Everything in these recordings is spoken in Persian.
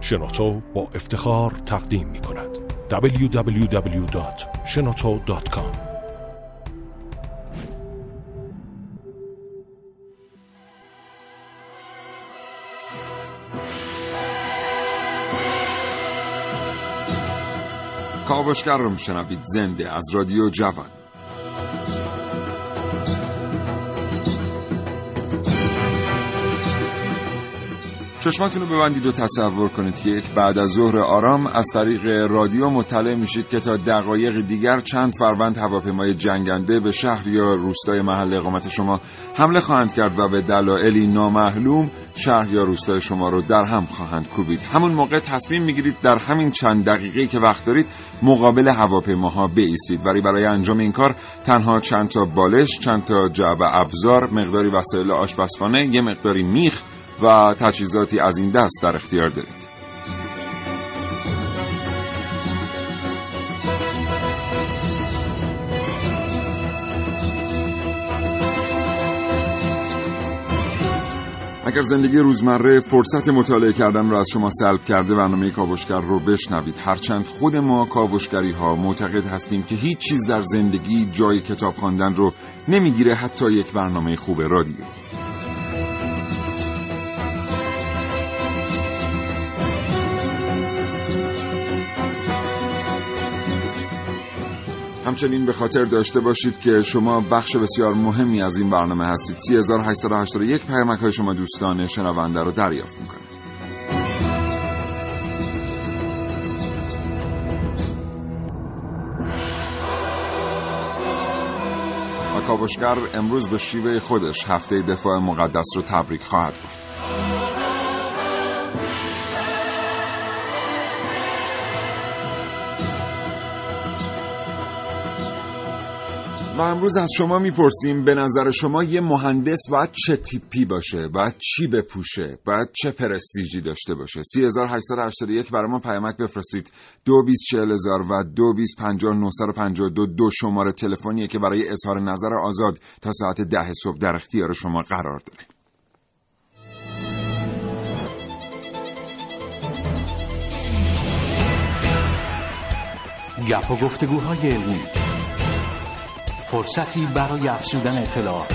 شنوتو با افتخار تقدیم می کند. www.shenoto.com کاوشگر رو زنده از رادیو جوان. چشماتون رو ببندید و تصور کنید که یک بعد از ظهر آرام از طریق رادیو مطلع میشید که تا دقایق دیگر چند فروند هواپیمای جنگنده به شهر یا روستای محل اقامت شما حمله خواهند کرد و به دلایلی نامعلوم شهر یا روستای شما رو در هم خواهند کوبید. همون موقع تصمیم می‌گیرید در همین چند دقیقه که وقت دارید مقابل هواپیماها بیستید ولی برای انجام این کار تنها چند تا بالش چند تا جعبه ابزار مقداری وسایل آشپزخانه یه مقداری میخ و تجهیزاتی از این دست در اختیار دارید. اگر زندگی روزمره فرصت مطالعه کردن را از شما سلب کرده برنامه کاوشگر رو بشنوید هرچند خود ما کاوشگری ها معتقد هستیم که هیچ چیز در زندگی جای کتاب خواندن رو نمی‌گیره حتی یک برنامه خوب رادیو همچنین به خاطر داشته باشید که شما بخش بسیار مهمی از این برنامه هستید. 3881 پیامک های شما دوستان شنونده رو دریافت می‌کنه و کاوشگر امروز به شیوه خودش هفته دفاع مقدس رو تبریک خواهد گفت. و امروز از شما می‌پرسیم به نظر شما یه مهندس باید چه تیپی باشه؟ باید چی بپوشه؟ باید چه پرستیجی داشته باشه؟ 3881 برای ما پیامک بفرستید. 224000 و 225952 دو. شماره تلفنیه که برای اظهار نظر آزاد تا ساعت ده صبح در اختیار شما قرار داره گپ و گفتگوهای علمی. فرصتی برای افزودن اطلاع.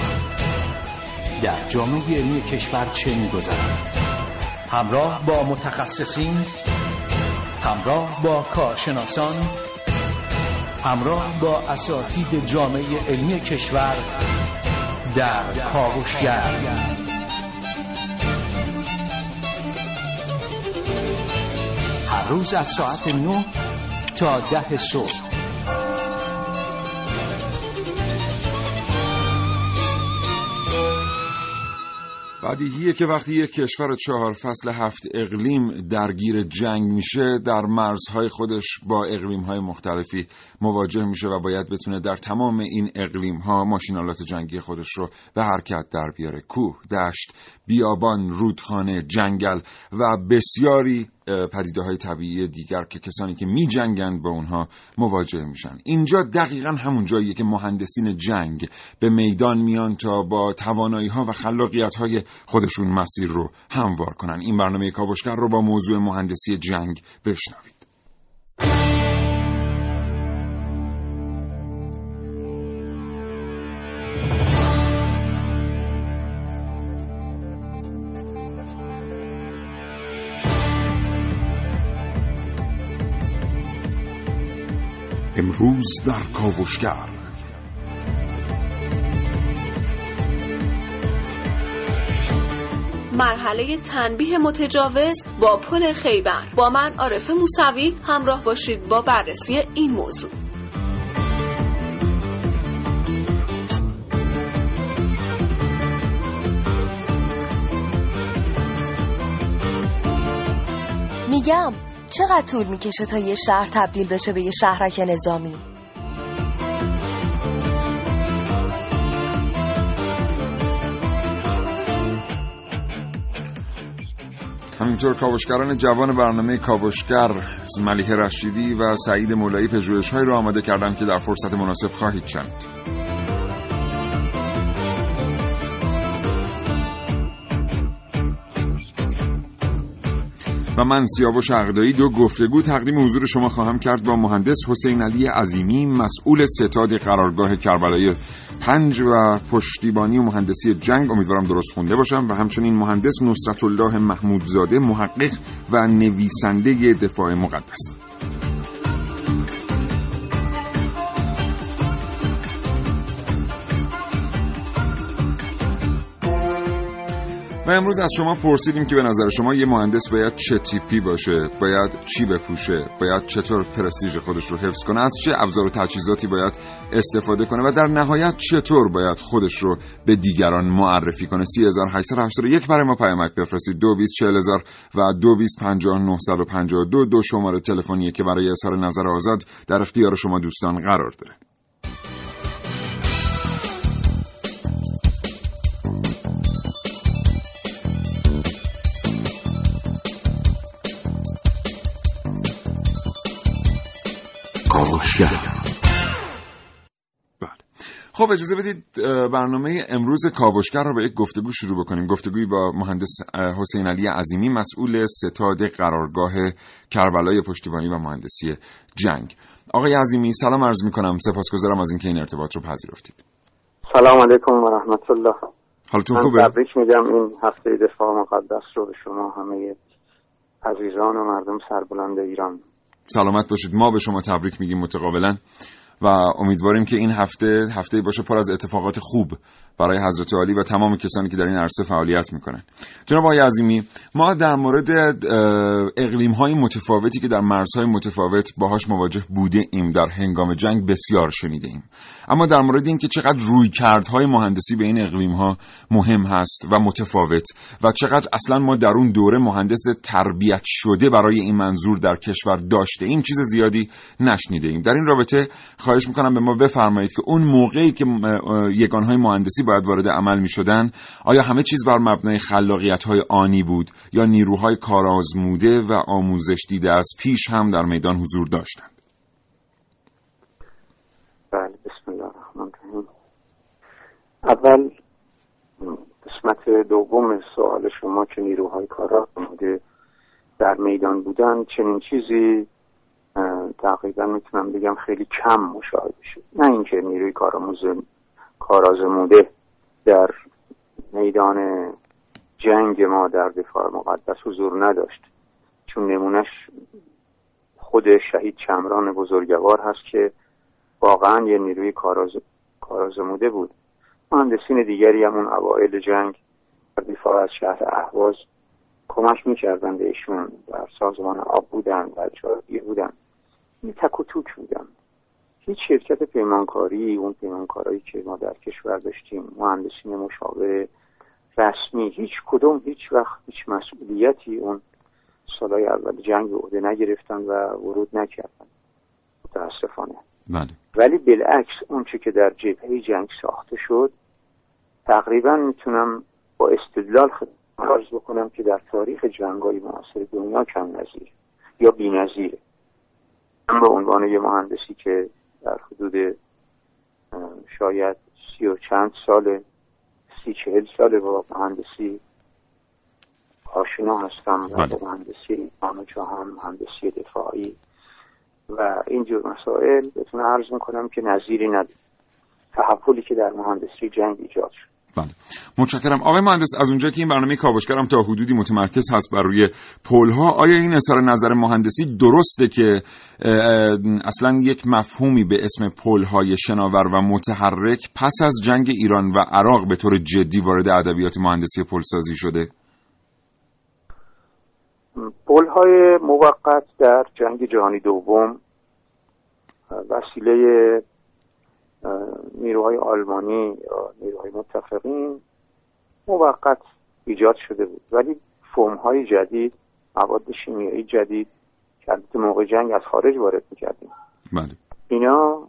در جامعه علمی کشور چه میگذرد؟ همراه با متخصصین همراه با کارشناسان همراه با اساتید جامعه علمی کشور در کاوشگر. هر روز از ساعت 9 تا ده صبح. بدیهیه که وقتی یک کشور چهار فصل هفت اقلیم درگیر جنگ میشه در مرزهای خودش با اقلیمهای مختلفی مواجه میشه و باید بتونه در تمام این اقلیمها ماشینالات جنگی خودش رو به حرکت در بیاره. کوه، دشت، بیابان، رودخانه، جنگل و بسیاری پدیده های طبیعی دیگر که کسانی که می جنگند به اونها مواجه میشن. اینجا دقیقا همون جاییه که مهندسین جنگ به میدان میان تا با توانایی ها و خلاقیت های خودشون مسیر رو هموار کنن. این برنامه کاوشگر رو با موضوع مهندسی جنگ بشنوید. امروز در کاوشگر. مرحله تنبیه متجاوز با پل خیبر. با من عارف موسوی همراه باشید با بررسی این موضوع. میگم چقدر طول می‌کشه تا یه شهر تبدیل بشه به یه شهرک نظامی؟ همینطور کاوشگران جوان برنامه کاوشگر ملیه رشیدی و سعید مولایی پژوهش های را آماده کردند که در فرصت مناسب خواهید شنید. و من سیاوش عقدایی دو گفتگو تقدیم حضور شما خواهم کرد با مهندس حسین علی عظیمی مسئول ستاد قرارگاه کربلای پنج و پشتیبانی و مهندسی جنگ. امیدوارم درست خونده باشم. و همچنین مهندس نصرت الله محمودزاده محقق و نویسنده دفاع مقدس. و امروز از شما پرسیدیم که به نظر شما یه مهندس باید چه تیپی باشه؟ باید چی بپوشه باید چطور پرستیژ خودش رو حفظ کنه؟ از چه ابزار و تجهیزاتی باید استفاده کنه؟ و در نهایت چطور باید خودش رو به دیگران معرفی کنه؟ 3881 برای ما پیامک بفرستید. 224000 و 225952 دو شماره تلفنیه که برای اظهار نظر آزاد در اختیار شما دوستان قرار داره. بله. خب اجازه بدید برنامه امروز کاوشگر رو به یک گفتگو شروع بکنیم. گفتگوی با مهندس حسین علی عظیمی مسئول ستاد قرارگاه کربلای پشتیبانی و مهندسی جنگ. آقای عظیمی سلام عرض می کنم سپاسگزارم از اینکه این ارتباط رو پذیرفتید. سلام علیکم و رحمت الله حالتون من خوبه؟ تبریک میگم. این هفته دفاع مقدس رو به شما همه عزیزان و مردم سربلند ایران. سلامت باشید. ما به شما تبریک میگیم متقابلا و امیدواریم که این هفته هفته باشه پر از اتفاقات خوب برای حضرت عالی و تمام کسانی که در این عرصه فعالیت می‌کنن. جناب آقای عظیمی ما در مورد اقلیم های متفاوتی که در مرزهای متفاوت باهاش مواجه بوده ایم در هنگام جنگ بسیار شنیده ایم اما در مورد اینکه چقدر روی کردهای مهندسی به این اقلیم ها مهم هست و متفاوت و چقدر اصلا ما در اون دوره مهندس تربیت شده برای این منظور در کشور داشته ایم چیز زیادی نشنیده ایم در این رابطه خواهش می‌کنم به ما بفرمایید که اون موقعی که یگانهای مهندسی باید وارد عمل می شدن آیا همه چیز بر مبنای خلاقیت های آنی بود؟ یا نیروهای کارآزموده و آموزش دیده از پیش هم در میدان حضور داشتند؟ بله بسم الله الرحمن الرحیم. اول قسمت دوم سوال شما که نیروهای کارآزموده در میدان بودن چنین چیزی تقریبا می‌تونم بگم خیلی کم مشاهده شد. نه اینکه نیروی کارآموز کارآزموده در میدان جنگ ما در دفاع مقدس حضور نداشت. چون نمونش خود شهید چمران بزرگوار هست که واقعا یه نیروی کارآزموده بود. مهندسین دیگری هم اون اوایل جنگ در دفاع از شهر اهواز کمک می‌کردن به ایشون در سازمان آب بودن و جایی بودن. یه تک و توک بودن. هیچ شرکت پیمانکاری اون پیمانکارایی که ما در کشور داشتیم مهندسین مشاور رسمی هیچ کدوم هیچ وقت هیچ مسئولیتی اون سالهای اول جنگ به عهده نگرفتن و ورود نکردن. متاسفانه. بله. ولی بالعکس اون که در جبهه جنگ ساخته شد تقریبا می‌تونم با استدلال عرض بکنم که در تاریخ جنگای معاصر دنیا کم نظیر یا بی نظیره من به عنوان یه مهندسی که در حدود شاید سی و چند سال سی چهل سال با مهندسی آشنا هستم و با مهندسی همه جا هم مهندسی دفاعی. و اینجور مسائل بتون عرض می‌کنم که نظیری نداره تحولی که در مهندسی جنگ ایجاد شد. بله. متشکرم. آقای مهندس از اونجا که این برنامه کاوشگرم تا حدودی متمرکز هست بر روی پل ها آیا این اظهار نظر مهندسی درسته که اصلا یک مفهومی به اسم پل های شناور و متحرک پس از جنگ ایران و عراق به طور جدی وارد ادبیات مهندسی پل سازی شده؟ پل های موقت در جنگ جهانی دوم وسیله نیروهای آلمانی یا نیروهای متفقین موقت ایجاد شده بود. ولی فرم های جدید مواد شیمیایی جدید که موقع جنگ از خارج وارد می‌کردیم. بله. اینا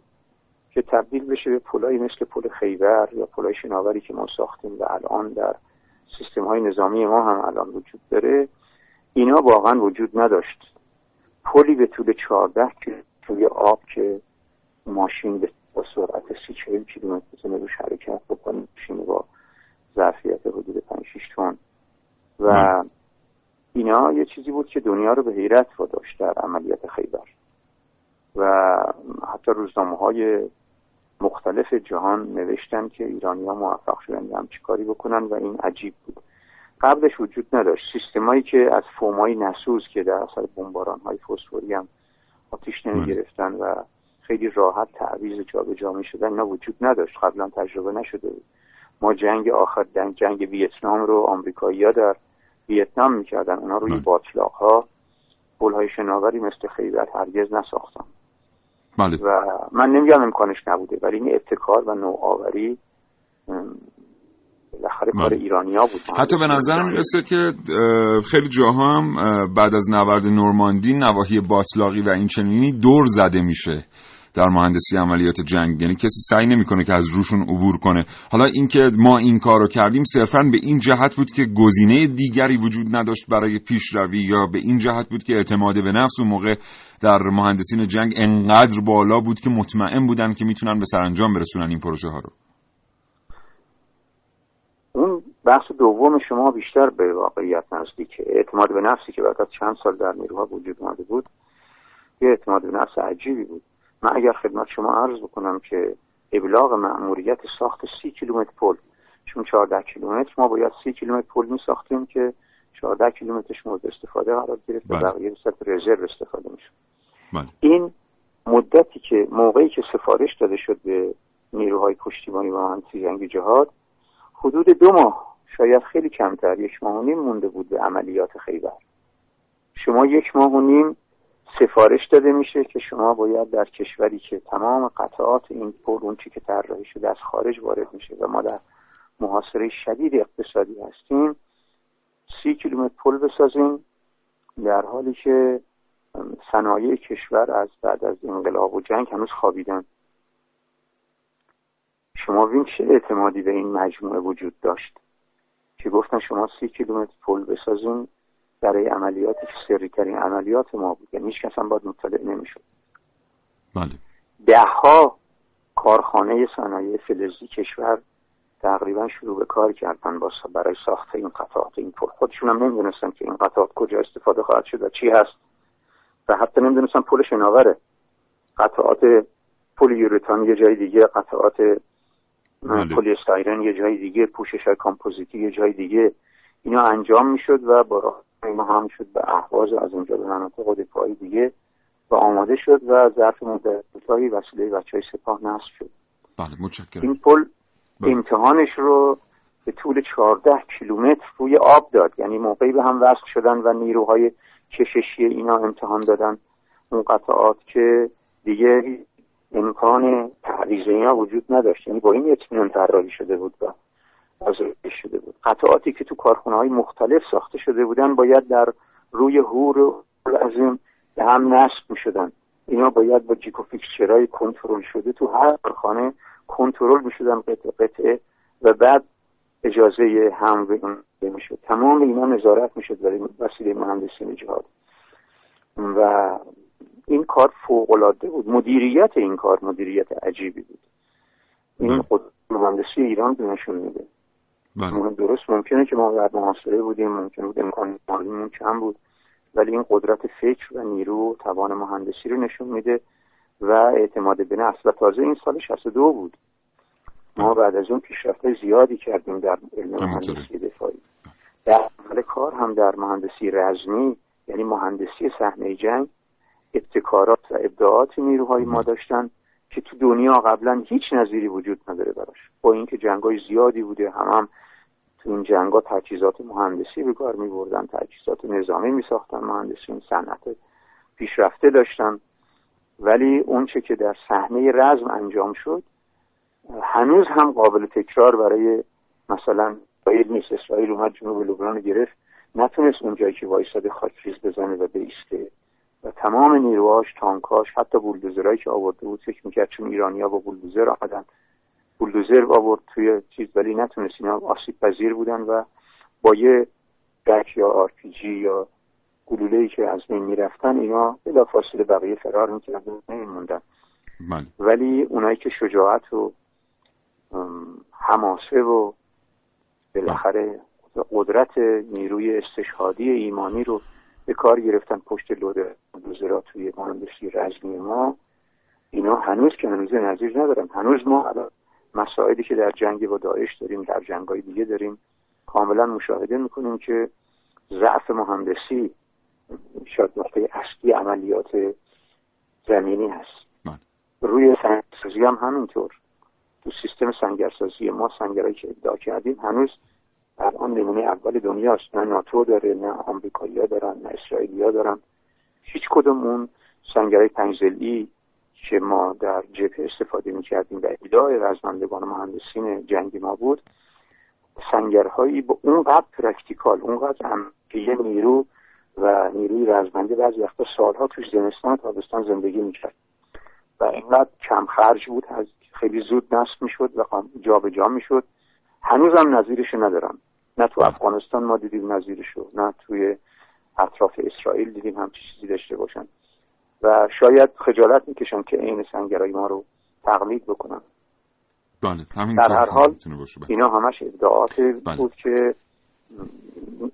که تبدیل بشه به پلایی مثل پل خیبر یا پلای شناوری که ما ساختیم و الان در سیستم های نظامی ما هم الان وجود داره اینا واقعا وجود نداشت. پلی به طول 14 توی آب که ماشین به با سرعت سی چهل کیلومتر بتونه روش حرکت بکنه ماشین با ظرفیت حدود 5 6 تن. و اینا یه چیزی بود که دنیا رو به حیرت واداشت در عملیات خیبر. و حتی روزنامه های مختلف جهان نوشتن که ایرانی ها موفق شدن هم کاری بکنن و این عجیب بود. قبلش وجود نداشت. سیستمایی که از فومای نسوز که در اثر بمباران های فسفوری هم آتیش نمی گرفتن و خیلی راحت تعویض جابجا می شدن اینا وجود نداشت. قبلا تجربه نشده بود. ما جنگ آخر جنگ ویتنام رو آمریکایی‌ها در ویتنام می‌کردن. اونا روی باطلاق ها های شناوری مثل خیبر هرگز نساختن. بله. و من نمیگم امکانش نبوده ولی این ابتکار و نوآوری بالاخره کار بله. ایرانیا بود. حتی به نظر می‌رسه که خیلی جاها هم بعد از نبرد نورماندی نواحی باطلاقی و این چنینی دور زده میشه. در مهندسی عملیات جنگ یعنی کسی سعی نمی‌کنه که از روشون عبور کنه. حالا اینکه ما این کارو کردیم صرفا به این جهت بود که گزینه دیگری وجود نداشت برای پیشروی یا به این جهت بود که اعتماد به نفس اون موقع در مهندسین جنگ انقدر بالا بود که مطمئن بودن که می‌تونن به سرانجام برسونن این پروژه ها رو. اون بحث دوم شما بیشتر به واقعیت نزدیک. اعتماد به نفسی که بعد از چند سال در نیروها وجود اومده بود یه اعتماد به نفس عجیبی بود. من اگر خدمت شما عرض بکنم که ابلاغ مأموریت ساخت سی کیلومتر پل چون 14 کیلومتر ما باید سی کیلومتر پل می ساختیم که 14 کیلومترش مورد استفاده قرار گرفت و بله. بقیه به صورت رزرو استفاده میشه بله. این مدتی که موقعی که سفارش داده شد به نیروهای پشتیبانی و مهندسی جنگ جهاد حدود دو ماه شاید خیلی کمتر یک ماه و نیم مونده بود به عملیات خیبر شما یک ماه و نیم سفارش داده میشه که شما باید در کشوری که تمام قطعات این پل اون چی که طراحی شده از خارج وارد میشه و ما در محاصره شدید اقتصادی هستیم سی کیلومتر پل بسازیم در حالی که صنایع کشور از بعد از انقلاب و جنگ هنوز خوابیدن. شما ببین چه اعتمادی به این مجموعه وجود داشت؟ که گفتن شما سی کیلومتر پل بسازیم برای عملیاتی که سری ترین عملیات ما بود. یعنی هیچ کس هم باید مطلع نمی‌شد. بله. ده ها کارخانه صنایع فلزی کشور تقریبا شروع به کار کردن با برای ساخت این قطعات. این پل خودشون هم نمی‌دونستن که این قطعات کجا استفاده خواهد شد و چی هست و حتی نمی‌دونستن پل شناوره قطعات پل یوریتان یه جای دیگه قطعات بله. پلی استایرن یه جای دیگه پوشش های کامپوزیتی یه جای دیگه. اینا انجام می‌شد و حمل شد به اهواز از اونجا به مناطق دفاعی دیگه و آماده شد و ظرف مدتهایی وسیله بچه های سپاه نصب شد. بله متشکرم. این پل بله. امتحانش رو به طول 14 کیلومتر روی آب داد. یعنی موقعی به هم وصل شدن و نیروهای کششی اینا امتحان دادن. اون قطعات که دیگه امکان تعریض اینا وجود نداشت. یعنی با این اطمینان طراحی شده بود و آزادی شده بود. قطعاتی که تو کارخونه های مختلف ساخته شده بودن باید در روی هور و این به هم نصب می شدن اینا باید با جیکو فیکسچرهای کنترل شده تو هر کارخانه کنترل می شدن قطعه قطعه و بعد اجازه هم می شد تمام اینا نظارت می شد برای وسیله مهندسی جهاد. و این کار فوق العاده بود. مدیریت این کار مدیریت عجیبی بود. این خود مهندسی ایران نشون میده. بله. درست. ممکنه که ما در محاصره بودیم ممکنه بود امکان مالیمون کم بود. ولی این قدرت فکر و نیرو و توان مهندسی رو نشون میده و اعتماد به نفس. و تازه این سال 62 بود. ما بله. بعد از اون پیشرفت زیادی کردیم در علم مهندسی دفاعی. در عمل کار هم در مهندسی رزمی یعنی مهندسی صحنه جنگ ابتکارات و ابداعات نیروهای ما داشتن که تو دنیا قبلا هیچ نظیری وجود نداره براش. با اینکه جنگای زیادی بوده هم, هم تو این جنگا تجهیزات مهندسی به کار می بردن تجهیزات نظامی می ساختن مهندسین صنعت پیشرفته داشتن. ولی اونچه که در صحنه رزم انجام شد هنوز هم قابل تکرار برای مثلا اسرائیل نیست. اسرائیل اومد جنوب لبنان گرفت نتونست اونجایی که وایساده خاکریز بزنه و بیسته. و تمام نیروهاش تانکاش حتی بولدوزرهایی که آورده بود فکر می‌کرد چون ایرانیا با بولدوزر آمدن بولدوزر آورد توی چیز ولی نتونست اینا آسیب پذیر بودن و با یه دک یا آرپیجی یا گلوله ای که از بین می‌رفتن اینا بلا فاصله بقیه فرار می‌کردن نمیموندن بله. ولی اونایی که شجاعت و حماسه و بالاخره قدرت نیروی استشهادی ایمانی رو به کار گرفتن پشت لودر بولدوزرا توی مهندسی رزمی ما اینا هنوز که هنوز نظیر ندارن هنوز ما مسائلی که در جنگ با داعش داریم در جنگ دیگه داریم. کاملا مشاهده می‌کنیم که ضعف مهندسی شاید نقطه اصلی عملیات زمینی هست. بله. روی سنگرسازی هم همینطور. تو سیستم سنگرسازی ما سنگرهایی که ادعا کردیم هنوز الان نمونه اول دنیاست. نه ناتو داره نه آمریکایی‌ها دارن نه اسرائیلیا دارن. هیچ کدوم اون سنگرهای پنج ضلعی که ما در جبهه استفاده می‌کردیم و ابداع رزمندگان مهندسین جنگی ما بود سنگرهایی با اونقدر practical اونقدر یه نیرو و نیروی رزمنده بعضی وقتا سالها توش زمستان تابستان زندگی می‌کرد. و اینقدر کم خرج بود از خیلی زود نصب می‌شد و جا به جا می‌شد. هنوز هم نظیرش نداره. نه تو افغانستان ما دیدیم نظیرشو نه توی اطراف اسرائیل دیدیم هم چیزی داشته باشن. و شاید خجالت می‌کشن که عین سنگرهای ما رو تقلید بکنن بله همین در هر حال بله. اینا همش ادعاات بله. بود که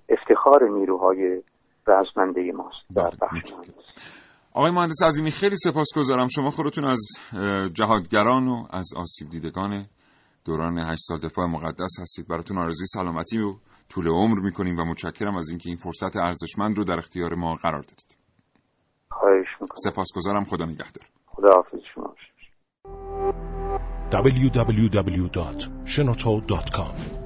افتخار نیروهای رزمنده ماست در بله، بخش متشکرم. مهندسی. آقای مهندس عظیمی خیلی سپاسگزارم شما خودتون از جهادگران و از آسیب دیدگان دوران هشت سال دفاع مقدس هستید براتون آرزوی سلامتی و طول عمر می‌کنیم و متشکرم از اینکه این فرصت ارزشمند رو در اختیار ما قرار دادید سپاسگزارم. خدا نگهدار. خدا حافظ شما. www.shenoto.com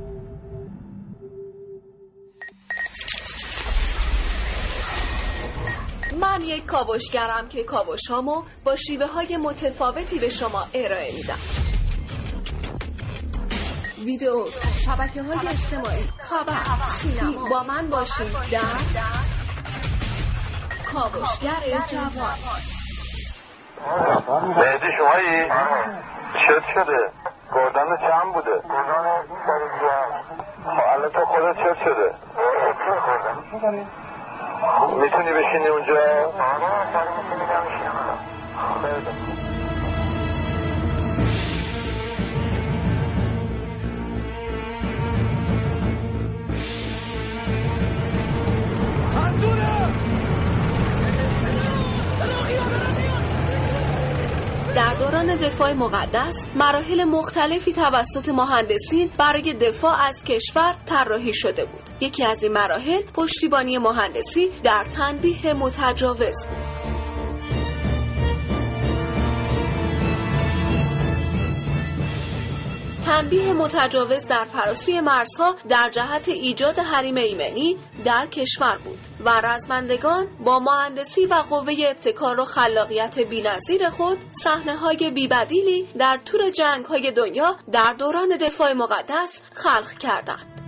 من یک کاوشگرم که کاوشامو با شیوه های متفاوتی به شما ارائه میدم. ویدیو شبکه های اجتماعی خبر سینما. با من باشید در کاوشگر جوان مهدی شمایی؟ شد شده گردن چند بوده؟ خب الان تو خودت شد شده می‌تونی بشینی اونجا؟ در دوران دفاع مقدس مراحل مختلفی توسط مهندسین برای دفاع از کشور طراحی شده بود. یکی از این مراحل پشتیبانی مهندسی در تنبیه متجاوز بود. تنبیه متجاوز در فراسوی مرزها در جهت ایجاد حریم ایمنی در کشور بود و رزمندگان با مهندسی و قوه ابتکار و خلاقیت بینظیر خود صحنه های بیبدیلی در طور جنگ های دنیا در دوران دفاع مقدس خلق کردند.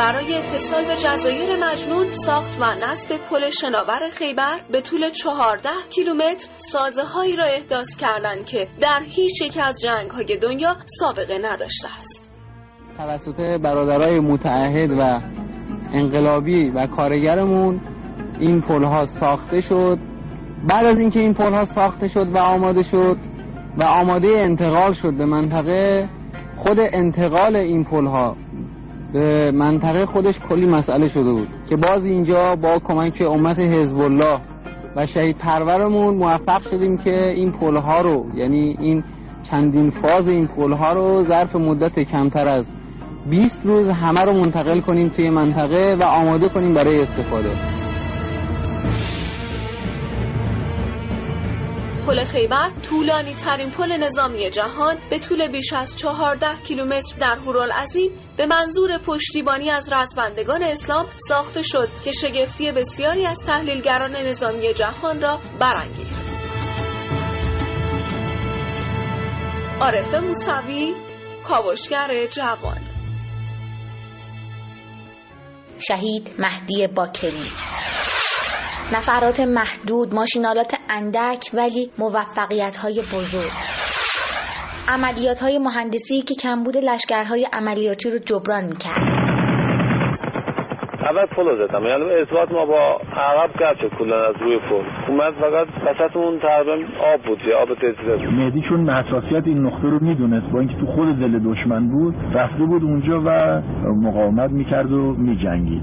برای اتصال به جزایر مجنون ساخت و نصب پل شناور خیبر به طول 14 کیلومتر سازه هایی را احداث کردند که در هیچ یک از جنگ های دنیا سابقه نداشته است. توسط برادرای متعهد و انقلابی و کارگرمون این پل ها ساخته شد بعد از اینکه این پل ها ساخته شد و آماده شد و آماده انتقال شد به منطقه خود انتقال این پل ها به منطقه خودش کلی مسئله شده بود که باز اینجا با کمک امت حزب الله و شهید پرورمون موفق شدیم که این پل ها رو یعنی این چندین فاز این پل ها رو ظرف مدت کمتر از 20 روز همه رو منتقل کنیم توی منطقه و آماده کنیم برای استفاده. پل خیبر طولانی ترین پل نظامی جهان به طول بیش از 14 کیلومتر در هورالعظیم به منظور پشتیبانی از رزمندگان اسلام ساخته شد که شگفتی بسیاری از تحلیلگران نظامی جهان را برانگیخت. عارف موسوی کاوشگر جوان شهید مهدی باکری نفرات محدود ماشینالات اندک ولی موفقیت های بزرگ. عملیات های مهندسی که کمبود لشکرهای عملیاتی رو جبران می‌کرد. اول پل زدم یعنی ارتباط ما با عقب قطع شد کلا از روی پل اومد فقط وسط اون تقریبا آب بود یه آب تیزی مهدی چون حساسیت این نقطه رو می‌دونست با اینکه تو خود دل دشمن بود رفته بود اونجا و مقاومت می‌کرد و میجنگید.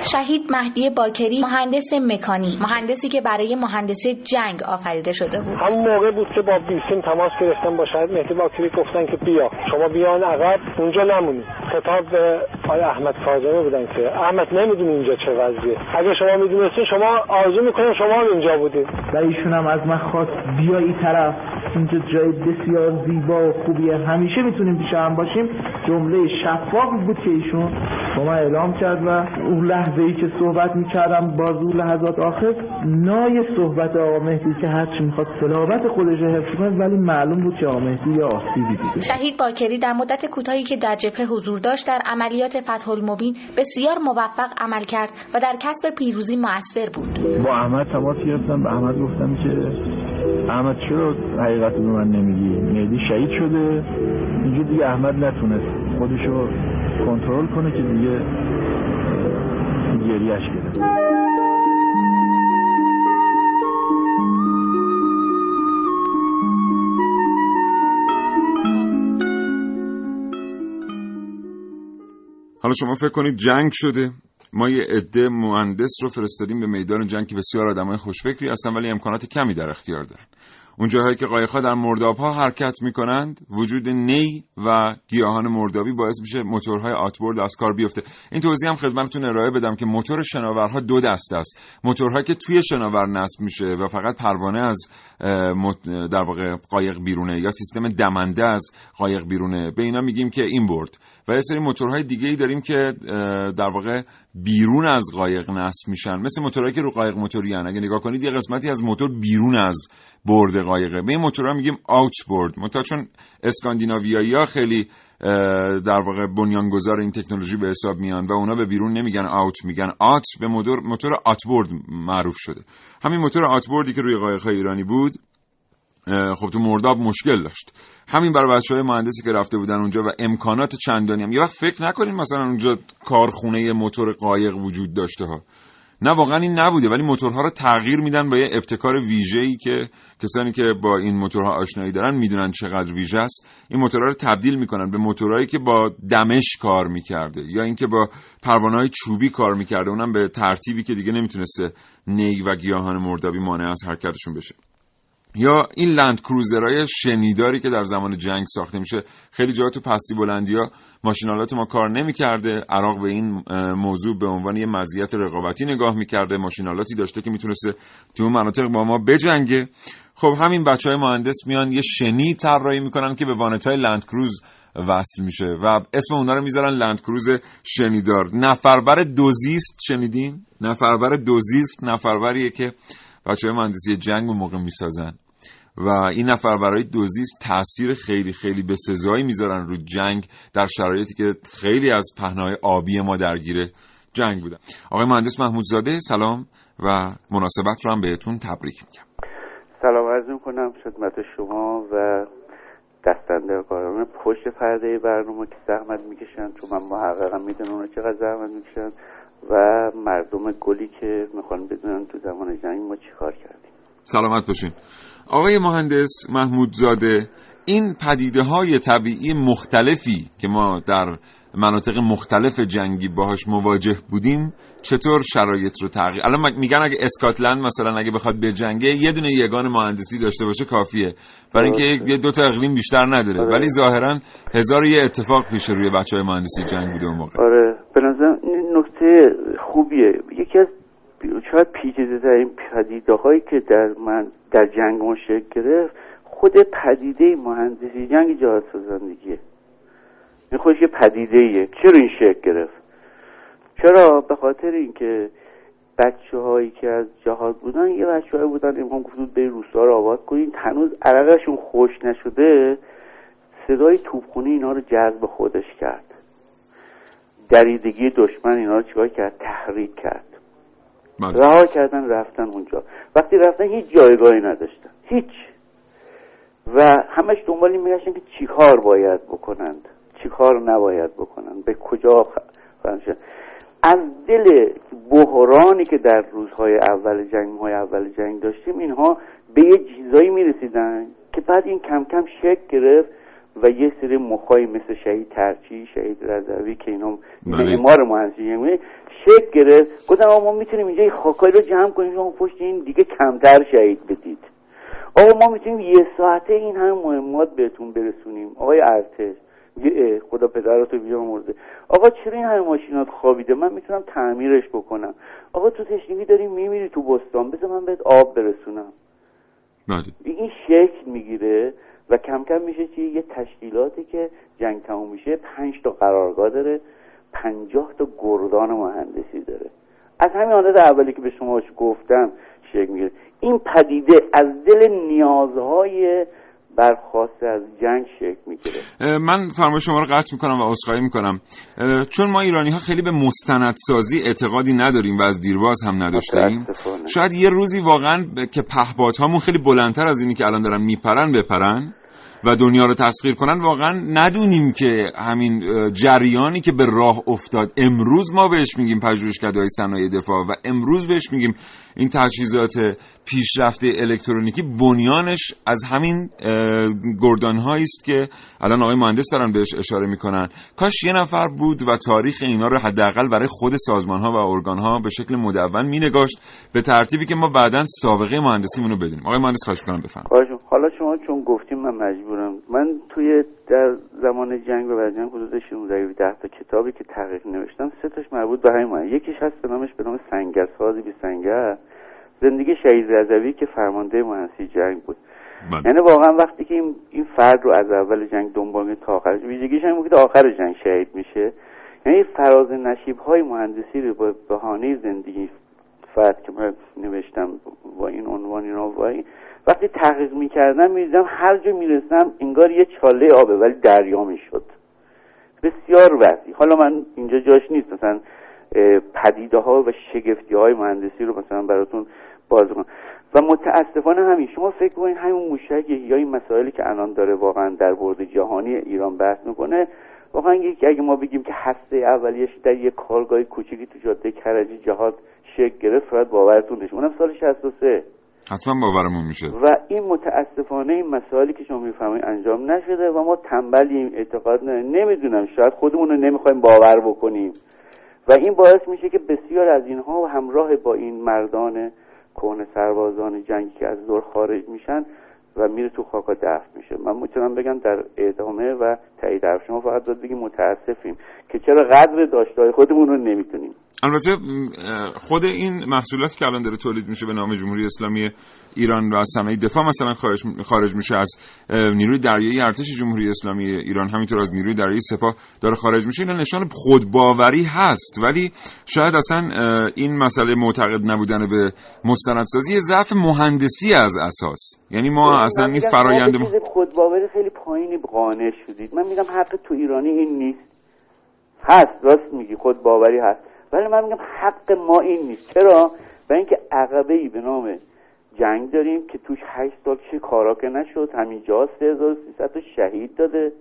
شهید مهدی باکری مهندس مکانی مهندسی که برای مهندسی جنگ آفریده شده بود. همون موقع بود که با بیسیم تماس گرفتن با شهید مهدی باکری گفتن که بیا. شما بیان عقب اونجا نمونید. خطاب به آقای احمد کاظمی بودن که احمد نمی‌دونی اینجا چه وضعیه. اگه شما می‌دونستین شما آرزو می‌کنیم شما هم اینجا بودید. و ایشون هم از من خواست بیا این طرف. اینجا جای بسیار زیبا و خوبیه. همیشه می‌تونیم پیش هم باشیم. جمله شفاف بود که ایشون با من اعلام کرد و اون لحظه ای که صحبت می‌کردم باز اون لحظات آخر نای صحبت آقا مهدی که هرچی می‌خواد سلامت خودش رو حفظ کنه ولی معلوم بود که آقا مهدی یه آسیبی دیده. شهید باکری در مدت کوتاهی که در جبهه حضور داشت در عملیات فتح المبین بسیار موفق عمل کرد و در کسب پیروزی موثر بود. با احمد تماس گرفتم. به احمد گفتم که احمد چرا حقیقت به من نمیگی؟ مهدی شهید شده. اینجا دیگه احمد نتونست خودشو کنترل کنه که دیگه گریهش گرفت. حالا شما فکر کنید جنگ شده. ما یه عده مهندس رو فرستادیم به میدان جنگ که بسیار آدمای خوشفکری هستن ولی امکانات کمی در اختیار دارن. اون جاهایی که قایق‌ها در مرداب ها حرکت می‌کنند وجود نی و گیاهان مردابی باعث میشه موتورهای آتبورد از کار بیفته. این توضیح هم خدمتتون ارائه بدم که موتور شناورها دو دست است. موتورهایی که توی شناور نصب میشه و فقط پروانه از در واقع قایق بیرونه یا سیستم دمنده از قایق بیرونه. به اینا میگیم که این برد. و یه سری موتورهای دیگه ای داریم که در واقع بیرون از قایق نصب میشن. مثل موتورهایی که رو قایق موتوری اگه نگاه کنید یه قسمتی از موتور بیرون از برد قایقه. به این موتورها میگیم آوت برد. متا چون اسکاندیناویایی ها خیلی در واقع بنیانگذار این تکنولوژی به حساب میان و اونا به بیرون نمیگن آوت میگن آت به موتور موتور آتبورد معروف شده. همین موتور آتبوردی که روی قایق ایرانی بود خب تو مرداب مشکل داشت. همین برای بچه های مهندسی که رفته بودن اونجا و امکانات چندانی هم یه وقت فکر نکنین مثلا اونجا کارخونه موتور قایق وجود داشته ها. نه واقعا این نبوده ولی موتورها رو تغییر میدن با یه ابتکار ویژه‌ای که کسانی که با این موتورها آشنایی دارن می‌دونن چقدر ویژه است. این موتورها رو تبدیل می‌کنن به موتورهایی که با دمش کار می‌کرده یا اینکه با پروانه چوبی کار می‌کرده. اونم به ترتیبی که دیگه نمی‌تونسته نی و گیاهان مردابی مانع از حرکتشون بشه. یا این لند کروزرهای شنیداری که در زمان جنگ ساخته میشه خیلی جا تو پستی بلندی ها ماشینالات ما کار نمی‌کرده عراق به این موضوع به عنوان یه مزیت رقابتی نگاه می‌کرده ماشینالاتی داشته که می‌تونسته تو مناطق با ما بجنگه. خب همین بچه های مهندس میان یه شنی طراحی می‌کنن که به وانت های لند کروز وصل میشه و اسم اونا رو می‌ذارن لند کروز شنیدار. نفربر دوزیست شنیدین؟ نفربر دوزیست نفربریه که بچه های مهندسی جنگ اون موقع می‌سازن. و این نفر برای دوزیست تاثیر خیلی خیلی به سزایی می‌ذارن رو جنگ در شرایطی که خیلی از پهنای آبی ما درگیر جنگ بودن. آقای مهندس محمود زاده سلام و مناسبت رو هم بهتون تبریک میگم. سلام عرض می‌کنم خدمت شما و دستندرکاران پشت پرده برنامه که زحمت می‌کشن چون من محققا می‌دونم اونا چقدر زحمت می‌کشن و مردم گلی که می‌خوان بدونن تو زمان جنگ ما چیکار کردیم. سلامت باشین. آقای مهندس محمود زاده این پدیده های طبیعی مختلفی که ما در مناطق مختلف جنگی باهاش مواجه بودیم چطور شرایط رو تغییر؟ الان میگن اگه اسکاتلند مثلا اگه بخواد به جنگه یه دونه یگان مهندسی داشته باشه کافیه. برای اینکه یه دو تا اقلیم بیشتر نداره. آره. ولی ظاهرا هزار یه اتفاق پیش روی بچه های مهندسی جنگ بوده اون موقع. آره. به نظر نکته خوبیه. یکی از شاید پیچیده ترین پدیده هایی که در من در جنگ ما شکل گرفت خود پدیده مهندسی جنگ جهاد سازندگیه. این خودش یه پدیده ایه چرا این شکل گرفت؟ چرا؟ به خاطر اینکه بچه هایی که از جهاد بودن یه بچه هایی بودن امکان گفتود به روستا رو آباد کنین هنوز عرقشون خوش نشده صدای توپخونی اینا رو جذب خودش کرد. دریدگی دشمن اینا رو چیکار کرد؟ تحریک کرد. بله. رها کردن رفتن اونجا. وقتی رفتن هیچ جایگاهی نداشتن. هیچ. و همش دنبال این میگشتن که چیکار باید بکنند. چیکار نباید بکنند. به کجا شد. از دل بحرانی که در روزهای اول جنگ های اول جنگ داشتیم اینها به یه چیزایی می‌رسیدن که بعد این کم کم شکل گرفت و یه سری مخای مثل شهید ترچی شهید رضوی که اینا بله. معمار مهندسی شکل گرفت. گفتن آقا ما می‌تونیم اینجا این خاکایی رو جمع کنیم شما پشت این دیگه کمتر شهید بدید. آقا ما می‌تونیم یه ساعته این هم مهمات بهتون برسونیم. آقای ارتش خدا پدراتو بیامرزه آقا چرا این همه ماشینات خوابیده؟ من می‌تونم تعمیرش بکنم. آقا تو تشنگی داری میمیری تو بستان. بذار من بهت آب برسونم. بله. این شکل می‌گیره. و کم کم میشه چی؟ یه تشکیلاتی که جنگ تموم میشه پنج تا قرارگاه داره پنجاه تا گردان مهندسی داره. از همین حالت اولی که به شما گفتم شکل می‌گیره. این پدیده از دل نیازهای برخواسته از جنگ شکل می‌گیره. من فرمایش شما رو قطع می‌کنم و عذرخواهی می‌کنم. چون ما ایرانی ها خیلی به مستندسازی اعتقادی نداریم و از دیرباز هم نداشتیم. شاید یه روزی واقعا که پهپادهامون خیلی بلندتر از اینی که الان دارن میپرن بپرن. و دنیا رو تسخیر کنن واقعا ندونیم که همین جریانی که به راه افتاد. امروز ما بهش میگیم پژوهشکدههای صنایع دفاع و امروز بهش میگیم این تجهیزات پیشرفته الکترونیکی. بنیانش از همین گردان است که الان آقای مهندس دارن بهش اشاره می‌کنن. کاش یه نفر بود و تاریخ اینا رو حداقل برای خود سازمان ها و ارگان ها به شکل مدون مینگاشت به ترتیبی که ما بعدا سابقه مهندسیمون رو بدونیم. آقای مهندس خواهش می‌کنم. حالا شما چون گفتیم من مجبورم من توی در زمان جنگ و بعد جنگ حدود 16 17 تا کتابی که تحقیق نوشتم سه تاش مربوط به همین یکیش هست به نامش به نام سنگر سازی بی سنگر زندگی شهید رضوی که فرمانده مهندسی جنگ بود. یعنی واقعا وقتی که این, این فرد رو از اول جنگ دنبال تا آخرش ویژگیش هم که آخر جنگ شهید میشه. یعنی فراز نشیب های مهندسی رو با بهانه زندگی فرد که من نوشتم با این عنوان اینا این وقتی تحقیق می‌کردم می‌دیدم هر جا می‌رسم انگار یه چاله آبه ولی دریا می‌شد. بسیار وسیع. حالا من اینجا جاش نیست. مثلا پدیده ها و شگفتی های مهندسی رو مثلا براتون باز کنم و متاسفانه همین شما فکر کنید همین موشک یا این مسائلی که الان داره واقعا در برد جهانی ایران بحث می‌کنه واقعا یکی اگه ما بگیم که هسته اولیش در یک کارگاه کوچیکی تو جاده کرجی جهاد شکل گرفت شاید باورتون نشه. اونم سال 63 حتما باورمون میشه. و این متاسفانه این مسائلی که شما می‌فهمید انجام نشده و ما تنبلیم اعتقاد نداریم نمی‌دونم شاید خودمون رو نمی‌خوایم باور بکنیم. و این باعث میشه که بسیار از اینها همراه با این مردان کهنه سربازان جنگی که از دور خارج میشن و میره تو خاکا دفن میشه. من می‌تونم بگم در ادامه و تایید حرف شما فقط باید بگیم متاسفیم که چرا قدر داشتهای خودمون رو نمی‌تونیم. البته خود این محصولاتی که الان داره تولید میشه به نام جمهوری اسلامی ایران و از صنایع دفاع مثلا خارج میشه از نیروی دریایی ارتش جمهوری اسلامی ایران. همینطور از نیروی دریایی سپاه داره خارج میشه. اینا نشان خودباوری هست. ولی شاید اصلا این مسئله معتقد نبودن به مستندسازی ضعف مهندسی از اساس. یعنی ما اصلا این فرایند چیز خودباوری خیلی پایینی قانع شدید. من میگم حق تو ایرانی این نیست. هست راست میگی خودباوری هست. ولی من میگم حق ما این نیست. چرا؟ و اینکه عقبه ای به نام جنگ داریم که توش هشت سال چه کارا که نشد. همینجا 3300 تا شهید داده.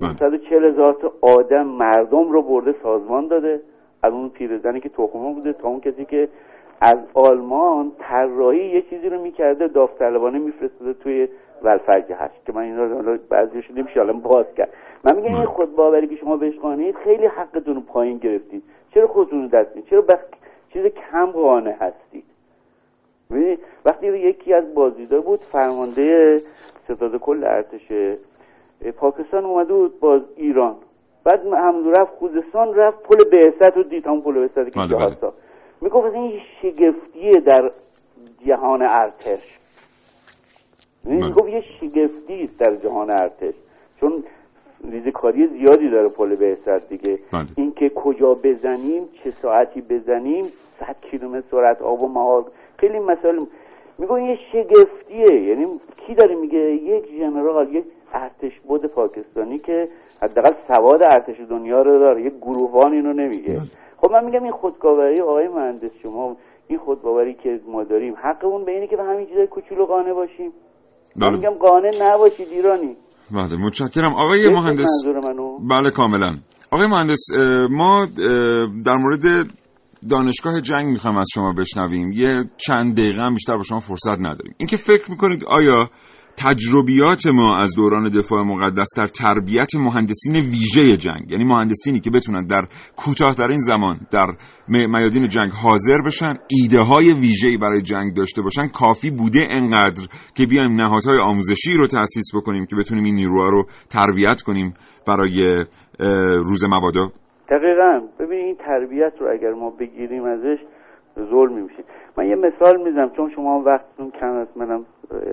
540 هزار تا آدم مردم رو برده سازمان داده. از اون پیرزنی که تخمه بوده تا اون کسی که از آلمان طراحی یه چیزی رو می‌کرده داوطلبانه میفرستاده توی ولفرج هشت که من این رو بعضیش نمیشه الان باز کرد. من میگم این خودباوری که شما بهش قانعید خیلی حقتون رو پایین گرفتید. چرا خودتون رو دست می‌دید؟ چرا بخ... چیز کم قانع هستید؟ ببینید وقتی یکی از بازدیدا بود فرمانده ستاد کل ارتش پاکستان اومده بود باز ایران. بعد هم رفت خوزستان رفت پل بعثت رو دید. همون پل بعثت که بله، بله. می‌گفت این یه شگفتیه در جهان ارتش. بله. می‌گفت یه شگفتی است در جهان ارتش. چون ریزکاری زیادی داره پل بعثت دیگه. بله. اینکه کجا بزنیم چه ساعتی بزنیم 100 کیلومتر سرعت آب و مهار. خیلی مسائل میگه یه شگفتیه. یعنی کی داره میگه؟ یک ژنرال یک ارتش بود پاکستانی که حداقل سواد ارتش دنیا رو داره. یک گروهان اینو نمیگه. خب من میگم این خودکاوری آقای مهندس شما این خودباوری که ما داریم حقمون به اینه که به همین چیزای کوچولو قانع باشیم. من بله. میگم قانع نباشید ایرانی. بله متشکرم. آقای مهندس منو. بله کاملا. آقای مهندس ما در مورد دانشگاه جنگ می‌خوایم از شما بشنویم. یه چند دقیقه هم بیشتر با شما فرصت نداریم. اینکه فکر می‌کنید آیا تجربیات ما از دوران دفاع مقدس در تربیت مهندسین ویژه جنگ یعنی مهندسینی که بتونن در کوتاهترین زمان در میادین جنگ حاضر بشن ایده های ویژه‌ای برای جنگ داشته باشن کافی بوده انقدر که بیایم نهادهای آموزشی رو تأسیس بکنیم که بتونیم این نیروها رو تربیت کنیم برای روز مبادا. دقیقا. ببین این تربیت رو اگر ما بگیریم ازش ظلم میشه من یه مثال می‌زنم چون شما وقتتون کم است منم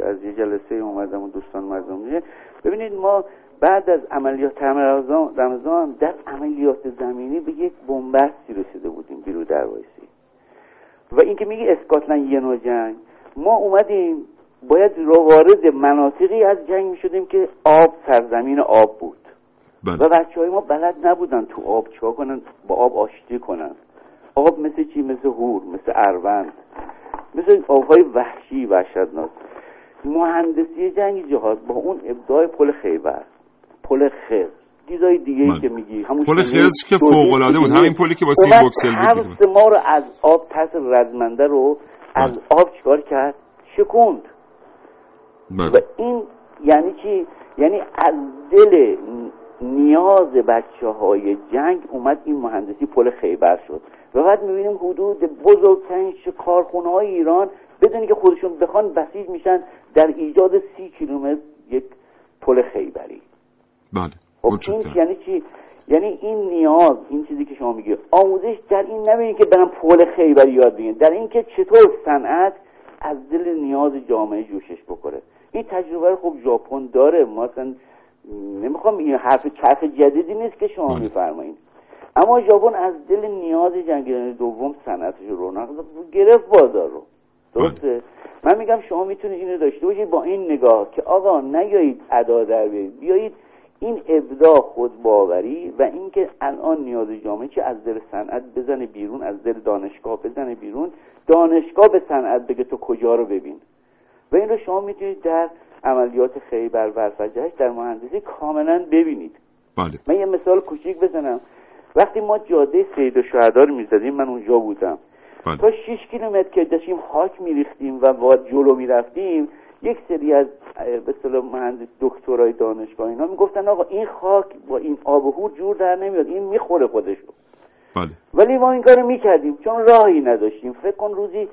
از یه جلسه اومدم و دوستان مردم ببینید ما بعد از عملیات رمضان در عملیات زمینی به یک بنبستی رسیده بودیم بیرو وایسی. و اینکه میگی اسکاتلند یه نوع جنگ ما اومدیم باید رو وارد مناطقی از جنگ می‌شدیم که آب سرزمین آب بود. بله. و بچه های ما بلد نبودن تو آب چیکار کنن با آب آشتی کنن. آب مثل چی؟ مثل هور مثل اروند مثل آبهای وحشی وحشتناک. مهندسی جنگ جهاد با اون ابداع پل خیبر. پل خز چیزای دیگه ای که میگی. همون پل خز که فوق العاده بود. همین پلی که با سیم بکسل بود ما رو از آب تحت رزمنده رو از آب چیکار کرد؟ شکوند. و این یعنی چی؟ یعنی از دل نیاز بچه های جنگ اومد این مهندسی پل خیبر شد. و بعد می‌بینیم حدود بزرگترین کارخونه های ایران بدونی که خودشون بخوان بسیج میشن در ایجاد سی کیلومتر یک پل خیبری. بله خب این یعنی چی؟ یعنی این نیاز این چیزی که شما میگی آموزش در این نبینید که برن پل خیبری یاد بگیرن. در اینکه چطور صنعت از دل نیاز جامعه جوشش بکنه. این تجربه رو خب ژاپن داره. ما اصلا نمی‌خوام این حرف چرخ جدیدی نیست که شما میفرمایید. اما ژاپن از دل نیاز جنگ دوم صنعتش رو رونق گرفت بازار رو. درسته. من میگم شما می‌تونید اینو داشته باشید با این نگاه که آقا نیایید ادا در بیایید بیایید این ابداع خود باوری و اینکه الان نیاز جامعه چه از دل صنعت بزنه بیرون از دل دانشگاه بزنه بیرون. دانشگاه به صنعت بگه تو کجا رو ببین. و این رو شما می‌تونید در عملیات خیبر و فجرش در مهندسی کاملا ببینید. بله. من یه مثال کوچیک بزنم. وقتی ما جاده سید و شهدا رو می‌زدیم من اونجا بودم. بله. تا 6 کیلومتر که داشتیم خاک میریختیم و با جلو می‌رفتیم یک سری از به اصطلاح مهندس دکترای دانشگاه اینا می‌گفتن آقا این خاک با این آب و هور جور در نمیاد این می‌خوره خودشو بله. ولی ما این کارو می‌کردیم چون راهی نداشتیم فکر کن روزی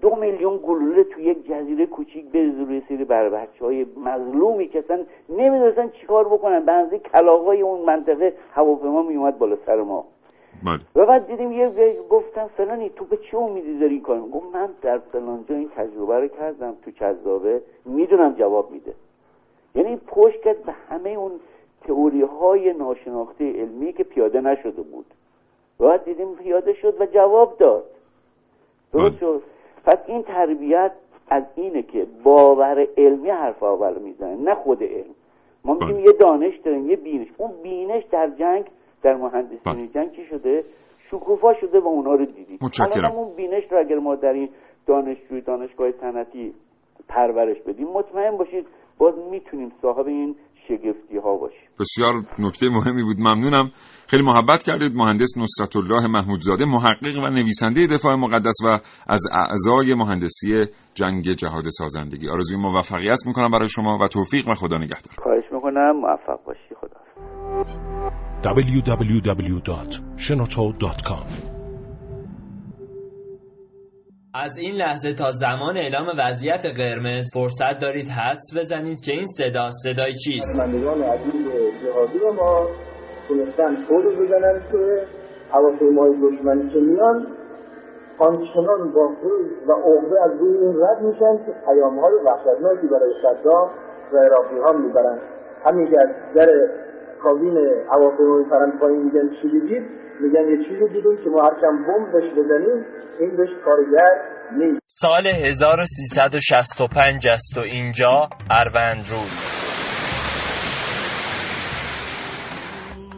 دو میلیون گلوله تو یک جزیره کوچیک بریزه روی سری بر بچه های مظلومی که اصلا نمی‌دونستن چیکار بکنن به کلاغای اون منطقه هواپیما میومد بالا سر ما بله. و بعد دیدیم یه گفتن فلانی تو به چه امیدی داری کار گفت من در فلان جا این تجربه رو کردم تو کذابه می‌دونم جواب میده. یعنی پشت کرد به همه اون تئوری های ناشناخته علمی که پیاده نشده بود. و بعد دیدیم پیاده شد و جواب داد. درست شد. پس این تربیت از اینه که باور علمی حرف اول می‌زنه نه خود علم. ما میگیم یه دانش داریم یه بینش. اون بینش در جنگ در مهندسی جنگ چی شده؟ شکوفا شده و اونا رو دیدیم. متشکرم. اون بینش رو اگر ما در این دانشجوی دانشگاه صنعتی پرورش بدیم مطمئن باشید باز می‌تونیم صاحب این شگفتی ها باشیم. بسیار نکته مهمی بود. ممنونم. خیلی محبت کردید مهندس نصرت الله محمودزاده محقق و نویسنده دفاع مقدس و از اعضای مهندسی جنگ جهاد سازندگی. آرزوی موفقیت می‌کنم برای شما و توفیق و خدا نگهدار. خواهش می‌کنم. موفق باشی. خدا www.shenoto.com از این لحظه تا زمان اعلام وضعیت قرمز فرصت دارید حدس بزنید که این صدا صدای چیست؟ مندگان عزیز جهادی رو ما تونستن خود بزنن که هواپیمای دشمنی که میان آنچنان با و عقده از روی این رد میشن که پیام های وحشتناکی برای صدام و عراقی ها می‌برن. همین که از در کابین هواپیمای پایین میگن چی دیدید میگن یه چیزی دیدیم که ما هرچند بمب بهش بزنیم این بهش کارگر نیست. سال 1365 است و اینجا اروند رود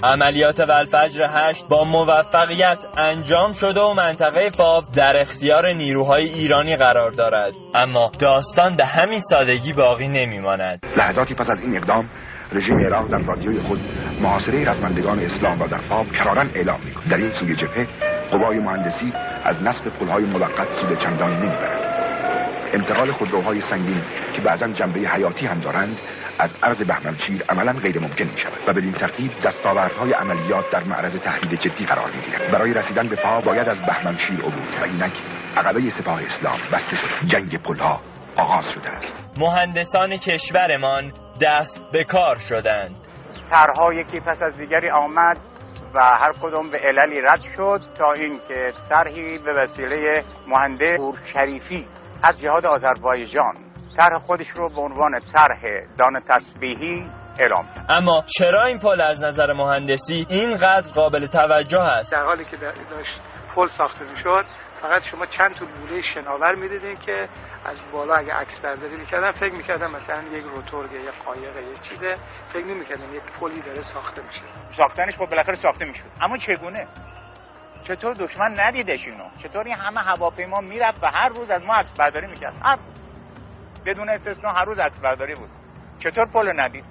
عملیات ولفجر 8 با موفقیت انجام شده و منطقه فاو در اختیار نیروهای ایرانی قرار دارد. اما داستان به همین سادگی باقی نمیماند. لحظاتی پس از این اقدام رژیم عراق در رادیوی خود محاصره رزمندگان اسلام را در فاب کرارن اعلام می‌کند. در این سوی جبهه قوای مهندسی از نصب پلهای موقت سود چندانی نمی‌برند. انتقال خودروهای سنگین که بعضا جنبه حیاتی هم دارند از عرض بهمنشیر عملا غیر ممکن می شود و بدین ترتیب دستاوردهای عملیات در معرض تهدید جدی قرار می گیرد برای رسیدن به پا باید از بهمنشیر عبور کرد. اینک عقبه سپاه اسلام بسته شد. جنگ پلها آغاز شده است. مهندسان کشورمان دست به کار شدند. طرحها یکی پس از دیگری آمد و هر کدام به عللی رد شد تا اینکه طرحی به وسیله مهندس شریفی از جهاد آذربایجان طرح خودش رو به عنوان طرح دان تسبیحی اعلام کرد. اما چرا این پل از نظر مهندسی اینقدر قابل توجه است؟ در حالی که داشت پل ساخته می‌شد فقط شما چند تا لوله شناور می‌دیدین که از بالا اگه عکس برداری می‌کردن فکر می‌کردن مثلا یک روتورگه یا قایق یا چیزه. فکر نمی‌کردن یک پلی داره ساخته میشه. ساختنش خب بالاخره ساخته می‌شد. اما چگونه؟ چطور دشمن ندیدش اینو؟ چطور این همه هواپیما می‌رفت و هر روز از ما عکس برداری می‌کرد؟ هر بدون استثنا هر روز عکس برداری بود. چطور پل ندید؟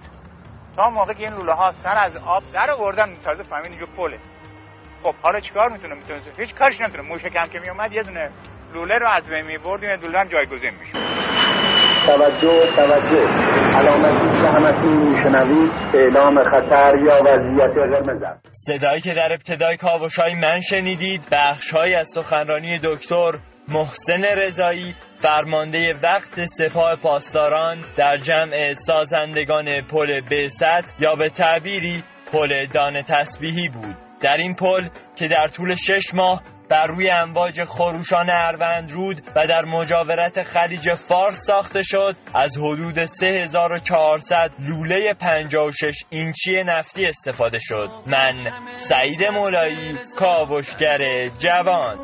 تا موقع که این لوله ها سر از آب در آوردن تازه فهمید اینجا پله. خب حالا چیکار می‌تونه می‌تونه هیچ کارش نمی‌تونه موشک هم که میومد یه دونه لوله رو از بین میبردیم یه لوله هم جایگزین می‌شد. توجه توجه. علامتی که همتون میشنوید اعلام خطر یا وضعیت قرمز صدایی که در ابتدای کاوشای من شنیدید بخشهایی از سخنرانی دکتر محسن رضایی فرمانده وقت سپاه پاسداران در جمع سازندگان پل بست یا به تعبیری پل دان تسبیحی بود. در این پل که در طول شش ماه بر روی امواج خروشان اروند رود و در مجاورت خلیج فارس ساخته شد از حدود 3400 لوله 56 اینچی نفتی استفاده شد. من سعید مولایی کاوشگر جوان.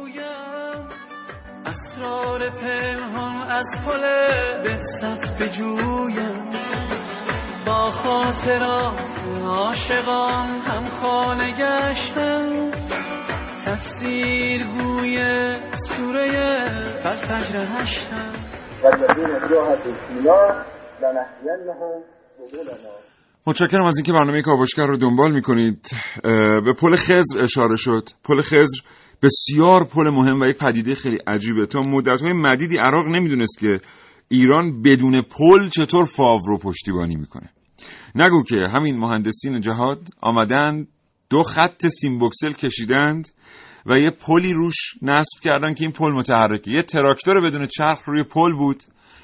اسرار پنهان از پل به بجویم. با خاطرات عاشقان هم خانه گشتم. تفسیر گوی سوره فالفجر هشتم. متشکرم از اینکه برنامه کاوشگر رو دنبال می‌کنید. به پل خزر اشاره شد. پل خزر بسیار پل مهم و یک پدیده خیلی عجیبه. تا مدت های مدیدی عراق نمی‌دونست که ایران بدون پل چطور فاو رو پشتیبانی می‌کنه؟ نگو که همین مهندسین جهاد آمدند دو خط سیم بکسل کشیدند و یه پلی روش نصب کردن که این پل متحرکه. یه تراکتور بدون چرخ روی پل بود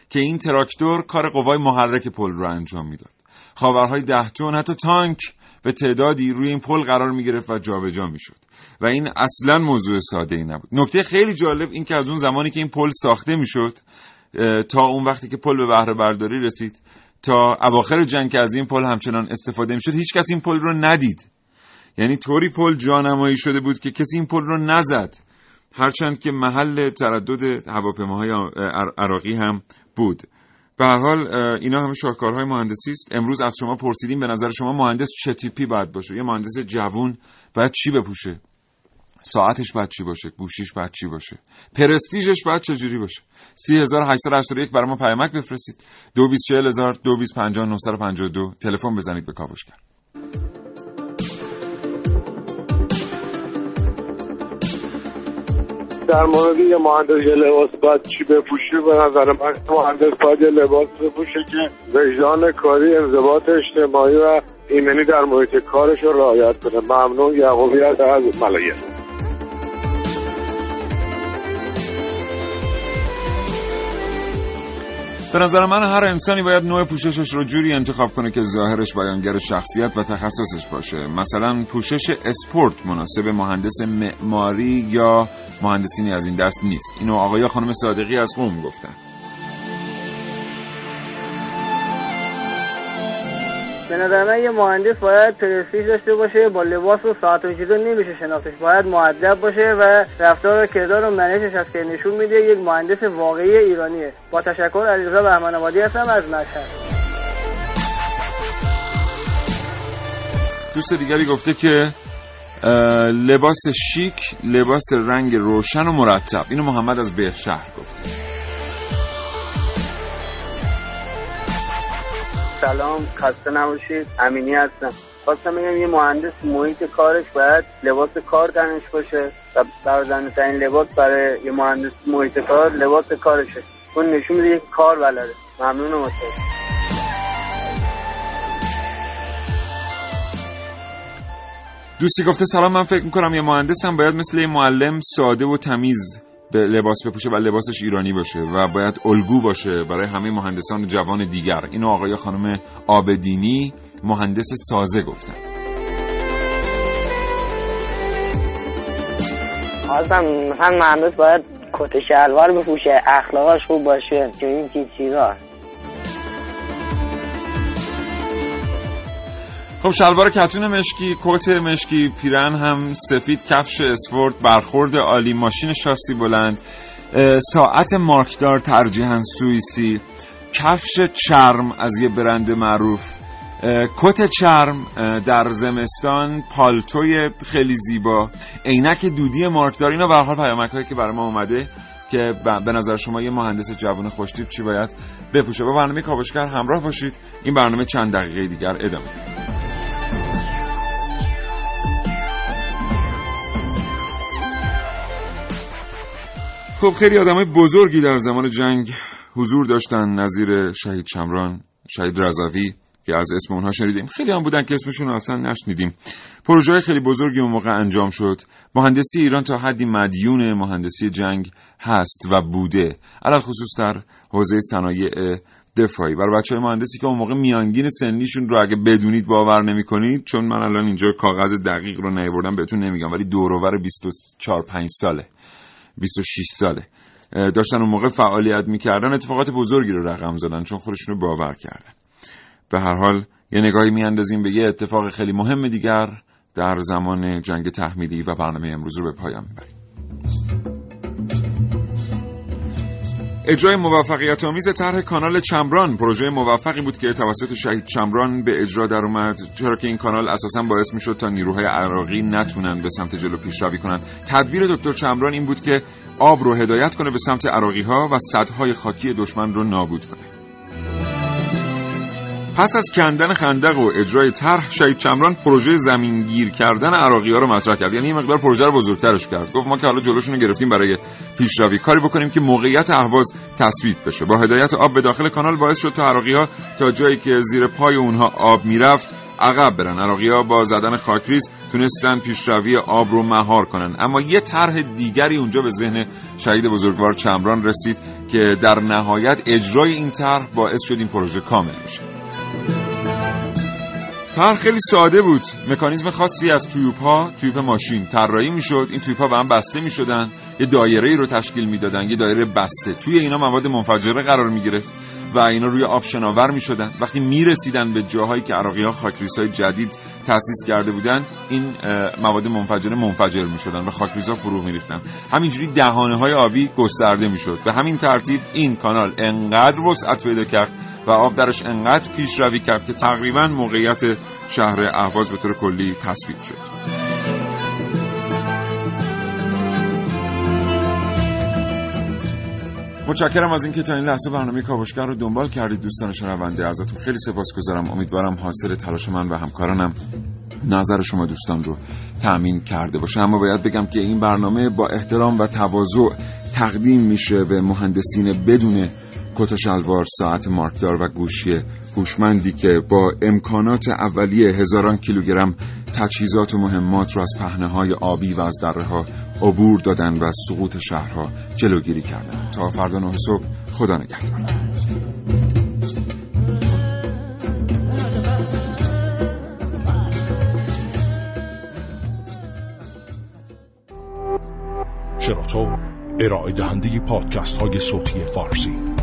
که این تراکتور کار قوای محرک پل رو انجام می‌داد. خاورهای ده تن حتی تانک به تعدادی روی این پل قرار می گرفت و جابجا می شد و این اصلا موضوع ساده ای نبود. نکته خیلی جالب این که از اون زمانی که این پل ساخته می شد تا اون وقتی که پل به بهره برداری رسید تا اواخر جنگ که از این پل همچنان استفاده می شد هیچ کس این پل رو ندید. یعنی طوری پل جانمایی شده بود که کسی این پل رو نزد. هرچند که محل تردد هواپیماهای عراقی هم بود. به هر حال اینا همه شاهکارهای مهندسی است. امروز از شما پرسیدیم به نظر شما مهندس چه تیپی باید باشه؟ یه مهندس جوون باید چی بپوشه؟ ساعتش باید چی باشه؟ گوشیش باید چی باشه؟ پرستیژش باید چجوری باشه؟ 3881 برای ما پیامک بفرستید. 224000 2250 تلفن بزنید به کاوشگر. در مورد یه مهندس یه لباس باید چی بپوشه به نظر من مهندس باید یه لباس بپوشه که وجدان کاری انضباط اجتماعی و ایمنی در محیط کارش رو رعایت کنه. ممنون یعقوبی از ملایه. به نظر من هر انسانی باید نوع پوششش رو جوری انتخاب کنه که ظاهرش بیانگر شخصیت و تخصصش باشه. مثلا پوشش اسپورت مناسب مهندس معماری یا مهندسینی از این دست نیست. اینو آقای خانم صادقی از قوم گفتن. به نظر من یه مهندس باید پرستیژ داشته باشه با لباس و ساعت و چیزا نمیشه شناختش. باید معدب باشه و رفتار و کردار و منشش از که نشون میده یک مهندس واقعی ایرانیه. با تشکر علیرضا بهمن آبادی هستم از مشهد. دوست دیگری گفته که لباس شیک لباس رنگ روشن و مرتب. اینو محمد از بهشهر گفته. سلام خسته نباشید. امینی هستم. خواستم بگم یه مهندس محیط کارش باید لباس کار تنش باشه و برازنده ترین لباس برای یه مهندس محیط کار لباس کارشه. اون نشون میده کار بلده. ممنون متشکرم. دوستی گفته سلام من فکر می‌کنم یه مهندسم باید مثل یه معلم ساده و تمیز لباس بپوشه و لباسش ایرانی باشه و باید الگو باشه برای همه مهندسان جوان دیگر. اینو آقای خانم آبدینی مهندس سازه گفتن. خواستم مثلا مهندس باید کت شلوار بپوشه اخلاقش خوب باشه که این چیز چیزا خب شلوار کتون مشکی کت مشکی پیرن هم سفید کفش اسپورت برخورد عالی ماشین شاسی بلند ساعت مارکدار ترجیحاً سوئیسی کفش چرم از یه برند معروف کت چرم در زمستان پالتوی خیلی زیبا عینک دودی مارکدار. اینا به حال پیامک‌هایی که برای ما اومده که به نظر شما یه مهندس جوان خوشتیپ چی باید بپوشه. با برنامه کاوشگر همراه باشید. این برنامه چند دقیقه دیگر ادامه خب خیلی آدمای بزرگی در زمان جنگ حضور داشتن. نظیر شهید چمران شهید رضوی که از اسم اونها شنیدیم. خیلی هم بودن که اسمشون اصلا نشنیدیم. پروژه خیلی بزرگی اون موقع انجام شد. مهندسی ایران تا حدی مدیون مهندسی جنگ هست و بوده. علال خصوص در حوزه صنایع دفاعی. برای بچه های مهندسی که اون موقع میانگین سنیشون رو اگه بدونید باور نمی‌کنید چون من الان اینجا کاغذ دقیق رو نیاوردم بهتون نمیگم ولی دور 24 5 ساله. 26 ساله. داشتن اون موقع فعالیت می‌کردن اتفاقات بزرگی رو رقم زدن چون خودشون رو باور کردن. به هر حال یه نگاهی میاندازیم به یه اتفاق خیلی مهم دیگر در زمان جنگ تحمیلی و برنامه امروز رو به پایان می‌بریم. اجرای موفقیت آمیز طرح کانال چمران پروژه موفقی بود که توسط شهید چمران به اجرا در اومد. چرا که این کانال اساسا باعث می‌شد تا نیروهای عراقی نتونن به سمت جلو پیشروی کنن. تدبیر دکتر چمران این بود که آب رو هدایت کنه به سمت عراقی ها و سدهای خاکی دشمن رو نابود کنه. پس از کندن خندق و اجرای طرح شهید چمران پروژه زمینگیر کردن عراقی ها رو مطرح کرد. یعنی این مقدار پروژه رو بزرگترش کرد. گفت ما که حالا جلوشون رو گرفتیم برای پیشروی. کاری بکنیم که موقعیت اهواز تثبیت بشه. با هدایت آب به داخل کانال باعث شد تا عراقی ها تا جایی که زیر پای اونها آب می‌رفت عقب برن. عراقی ها با زدن خاکریز تونستن پیشروی آب رو مهار کنن. اما یه طرح دیگری اونجا به ذهن شهید بزرگوار چمران رسید که در نهایت اجرای این طرح باعث شد این پروژه کامل بشه. طرح خیلی ساده بود. مکانیزم خاصی از تویوب ها تویوب ماشین. طراحی می‌شد. این تویوب ها به هم بسته می‌شدن. یه دایره ای رو تشکیل می‌دادن. یه دایره بسته. توی اینا مواد منفجره قرار می‌گرفت و اینا روی آب شناور می شدن وقتی می رسیدن به جاهایی که عراقی ها خاکریس جدید تأسیس کرده بودن این مواد منفجره منفجر می شدن و خاکریس ها فرو می ریختن همینجوری دهانه های آبی گسترده می شد به همین ترتیب این کانال انقدر وسعت پیدا کرد و آب درش انقدر پیشروی کرد که تقریبا موقعیت شهر اهواز به طور کلی تثبیت شد. متشکرم از اینکه تا این لحظه برنامه کاوشگر رو دنبال کردید دوستان شنونده ازتون خیلی سپاسگزارم امیدوارم حاصل تلاش من و همکارانم نظر شما دوستان رو تأمین کرده باشه. اما باید بگم که این برنامه با احترام و تواضع تقدیم میشه به مهندسین بدون کت شلوار ساعت مارکدار و گوشی هوشمندی که با امکانات اولیه هزاران کیلوگرم تجهیزات و مهمات را از پهنه های آبی و از دره ها عبور دادن و سقوط شهرها جلوگیری کردند تا فردا نه صبح خدا نگهدار. شراطو ارائه دهنده پادکست های صوتی فارسی.